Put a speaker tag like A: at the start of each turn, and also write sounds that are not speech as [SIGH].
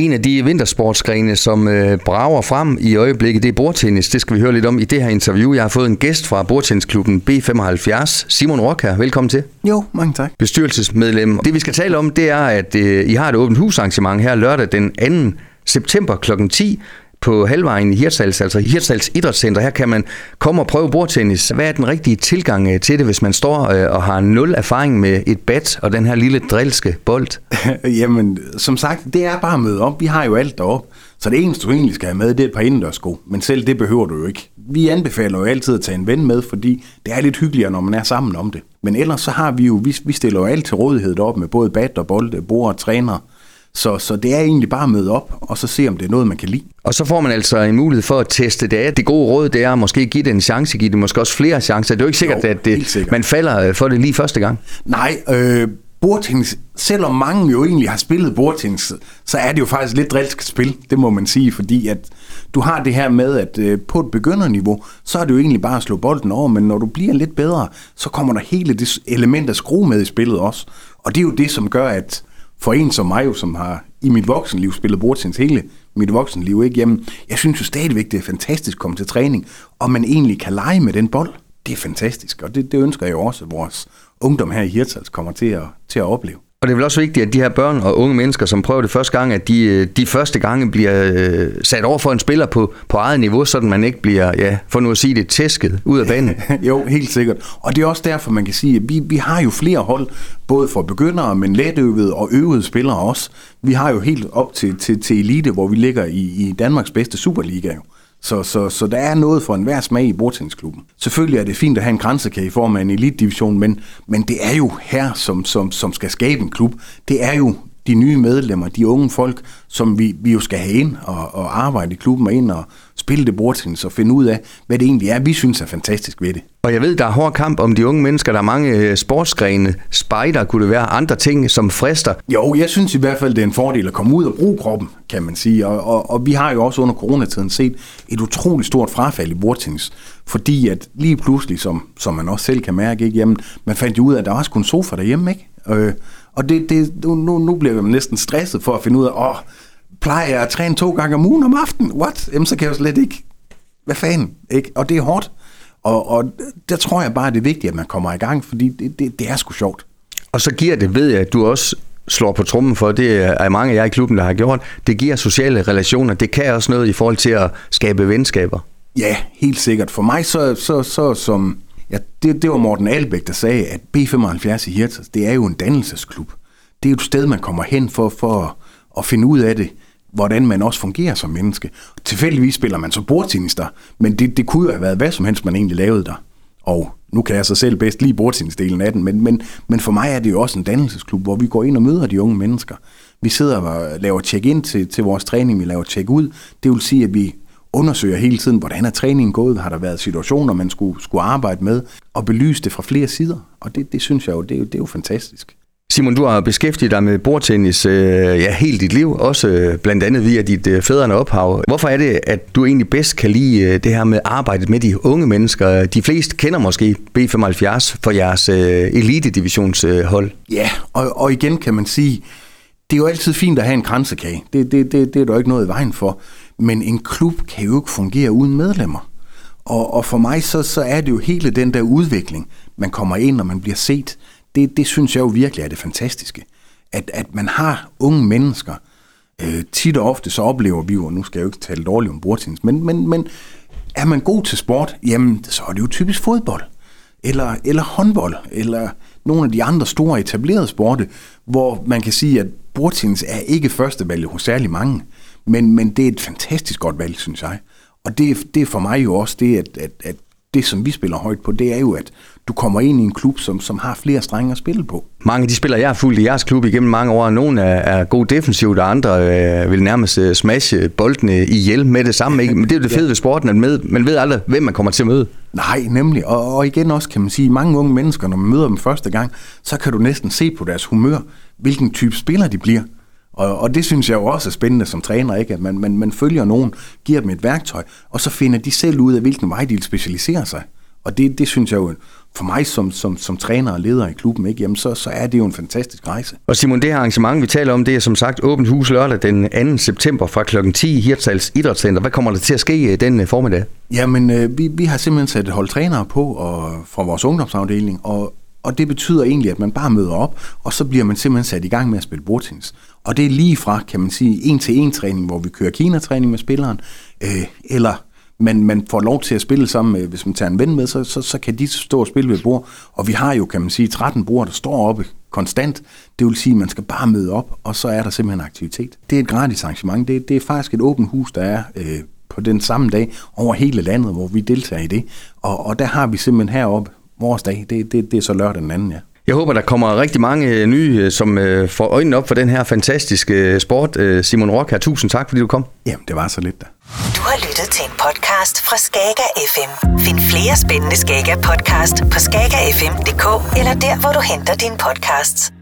A: En af de vintersportsgrene, som øh, brager frem i øjeblikket, det er bordtennis. Det skal vi høre lidt om i det her interview. Jeg har fået en gæst fra bordtennisklubben B75, Simon Rock her. Velkommen til.
B: Jo, mange tak.
A: Bestyrelsesmedlem. Det vi skal tale om, det er, at øh, I har et åbent husarrangement her lørdag den 2. september kl. 10 på halvvejen i Hirtshals, altså Hirtshals Idrætscenter. Her kan man komme og prøve bordtennis. Hvad er den rigtige tilgang øh, til det, hvis man står øh, og har nul erfaring med et bat og den her lille drilske bold? [LAUGHS]
B: Jamen, som sagt, det er bare at møde op. Vi har jo alt derop. Så det eneste, du egentlig skal have med, det er et par indendørsko. Men selv det behøver du jo ikke. Vi anbefaler jo altid at tage en ven med, fordi det er lidt hyggeligere, når man er sammen om det. Men ellers så har vi jo, vi, vi stiller jo alt til rådighed derop med både bat og bolde, bord og træner. Så, så det er egentlig bare at møde op, og så se, om det er noget, man kan lide.
A: Og så får man altså en mulighed for at teste det af. Det gode råd, det er at måske give det en chance, give det måske også flere chancer. Det er jo ikke sikkert, jo, at det, sikkert. man falder for det lige første gang.
B: Nej, øh, bordtennis, selvom mange jo egentlig har spillet bordtennis, så er det jo faktisk lidt drilsk spil, det må man sige, fordi at du har det her med, at øh, på et begynderniveau, så er det jo egentlig bare at slå bolden over, men når du bliver lidt bedre, så kommer der hele det element af skrue med i spillet også. Og det er jo det, som gør, at for en som mig, som har i mit voksenliv spillet bordtennis hele mit voksenliv, ikke? Jamen, jeg synes jo stadigvæk, det er fantastisk at komme til træning, og man egentlig kan lege med den bold. Det er fantastisk, og det, det ønsker jeg jo også, at vores ungdom her i Hirtshals kommer til at, til at opleve.
A: Og det er vel også vigtigt, at de her børn og unge mennesker, som prøver det første gang, at de, øh, de første gange bliver øh, sat over for en spiller på, på eget niveau, så man ikke bliver, ja, for nu at sige det, tæsket ud af banen. [LAUGHS]
B: jo, helt sikkert. Og det er også derfor, man kan sige, at vi, vi har jo flere hold, både for begyndere, men letøvede og øvede spillere også. Vi har jo helt op til, til, til elite, hvor vi ligger i, i Danmarks bedste Superliga jo. Så, så, så der er noget for enhver smag i bordtennisklubben. Selvfølgelig er det fint at have en grænsekage i form af en elitdivision, men, men det er jo her, som, som, som skal skabe en klub. Det er jo de nye medlemmer, de unge folk, som vi, vi jo skal have ind og, og arbejde i klubben og ind og spille det bordtennis og finde ud af, hvad det egentlig er, vi synes er fantastisk ved det.
A: Og jeg ved, der er hård kamp om de unge mennesker. Der er mange øh, sportsgrene. Spider kunne det være andre ting, som frister.
B: Jo, jeg synes i hvert fald, det er en fordel at komme ud og bruge kroppen, kan man sige. Og, og, og vi har jo også under coronatiden set et utroligt stort frafald i bordtennis. Fordi at lige pludselig, som, som man også selv kan mærke, ikke, jamen, man fandt jo ud af, at der sgu en sofa derhjemme, ikke? Øh, og det, det, nu, nu bliver jeg næsten stresset for at finde ud af, åh, plejer jeg at træne to gange om ugen om aftenen? What? Jamen, så kan jeg jo slet ikke. Hvad fanden? Ikke? Og det er hårdt. Og, og der tror jeg bare, at det er vigtigt, at man kommer i gang, fordi det, det, det er sgu sjovt.
A: Og så giver det, ved jeg, at du også slår på trummen for, det er mange af jer i klubben, der har gjort, det giver sociale relationer. Det kan også noget i forhold til at skabe venskaber.
B: Ja, helt sikkert. For mig så, så, så som Ja, det, det var Morten Albæk, der sagde, at B75 i Hirtshals, det er jo en dannelsesklub. Det er jo et sted, man kommer hen for, for at finde ud af det, hvordan man også fungerer som menneske. Tilfældigvis spiller man så bordtennis der, men det, det kunne jo have været hvad som helst, man egentlig lavede der. Og nu kan jeg så selv bedst lige bordtennisdelen af den, men, men, men for mig er det jo også en dannelsesklub, hvor vi går ind og møder de unge mennesker. Vi sidder og laver check-in til, til vores træning, vi laver check-ud. Det vil sige, at vi undersøger hele tiden, hvordan er træningen gået, har der været situationer, man skulle, skulle arbejde med, og belyse det fra flere sider. Og det, det synes jeg jo, det er jo, det er jo fantastisk.
A: Simon, du har beskæftiget dig med bordtennis øh, ja, helt dit liv, også øh, blandt andet via dit øh, fædrende ophav. Hvorfor er det, at du egentlig bedst kan lide øh, det her med arbejdet med de unge mennesker? De fleste kender måske B75 for jeres øh, elitedivisionshold. Øh,
B: ja, og, og igen kan man sige, det er jo altid fint at have en kransekage. Det, det, det, det er der ikke noget i vejen for. Men en klub kan jo ikke fungere uden medlemmer. Og, og for mig så, så er det jo hele den der udvikling, man kommer ind, og man bliver set. Det, det synes jeg jo virkelig er det fantastiske. At, at man har unge mennesker. Øh, tit og ofte så oplever vi jo, og nu skal jeg jo ikke tale dårligt om bordtennis, men, men, men er man god til sport, jamen så er det jo typisk fodbold. Eller, eller håndbold, eller nogle af de andre store etablerede sporte, hvor man kan sige, at bordtennis er ikke førstevalget hos særlig mange. Men, men det er et fantastisk godt valg, synes jeg. Og det, det er for mig jo også det, at, at, at det, som vi spiller højt på, det er jo, at du kommer ind i en klub, som, som har flere strenge at spille på.
A: Mange af de spillere, jeg har fulgt i jeres klub igennem mange år, nogle er, er gode defensivt, og andre øh, vil nærmest øh, smashe boldene ihjel med det samme. Ikke? Men det er jo det [LAUGHS] fede ved sporten, at med, man ved aldrig, hvem man kommer til at møde.
B: Nej, nemlig. Og, og igen også kan man sige, mange unge mennesker, når man møder dem første gang, så kan du næsten se på deres humør, hvilken type spiller de bliver. Og, og det synes jeg jo også er spændende som træner, ikke? at man, man, man følger nogen, giver dem et værktøj, og så finder de selv ud af, hvilken vej de vil specialisere sig. Og det, det synes jeg jo, for mig som, som, som træner og leder i klubben, ikke, jamen så, så er det jo en fantastisk rejse.
A: Og Simon, det her arrangement, vi taler om, det er som sagt åbent hus lørdag den 2. september fra kl. 10 i Hirtshals Idrætscenter. Hvad kommer der til at ske øh, den formiddag?
B: Jamen, øh, vi, vi har simpelthen sat et hold trænere på og, fra vores ungdomsafdeling, og, og det betyder egentlig, at man bare møder op, og så bliver man simpelthen sat i gang med at spille bordtennis. Og det er lige fra, kan man sige, en-til-en træning, hvor vi kører Kina-træning med spilleren, øh, eller man, man får lov til at spille sammen med, hvis man tager en ven med, så, så, så kan de stå og spille ved bord. Og vi har jo, kan man sige, 13 bord, der står oppe konstant. Det vil sige, at man skal bare møde op, og så er der simpelthen aktivitet. Det er et gratis arrangement. Det, det er faktisk et åbent hus, der er øh, på den samme dag over hele landet, hvor vi deltager i det. Og, og der har vi simpelthen heroppe vores dag. Det, det, det er så lørdag den anden, ja.
A: Jeg håber, der kommer rigtig mange øh, nye, øh, som øh, får øjnene op for den her fantastiske sport. Simon Rock her, tusind tak, fordi du kom.
B: Jamen, det var så lidt da.
C: Du har lyttet til en podcast fra Skager FM. Find flere spændende Skager podcast på skagerfm.dk eller der, hvor du henter dine podcasts.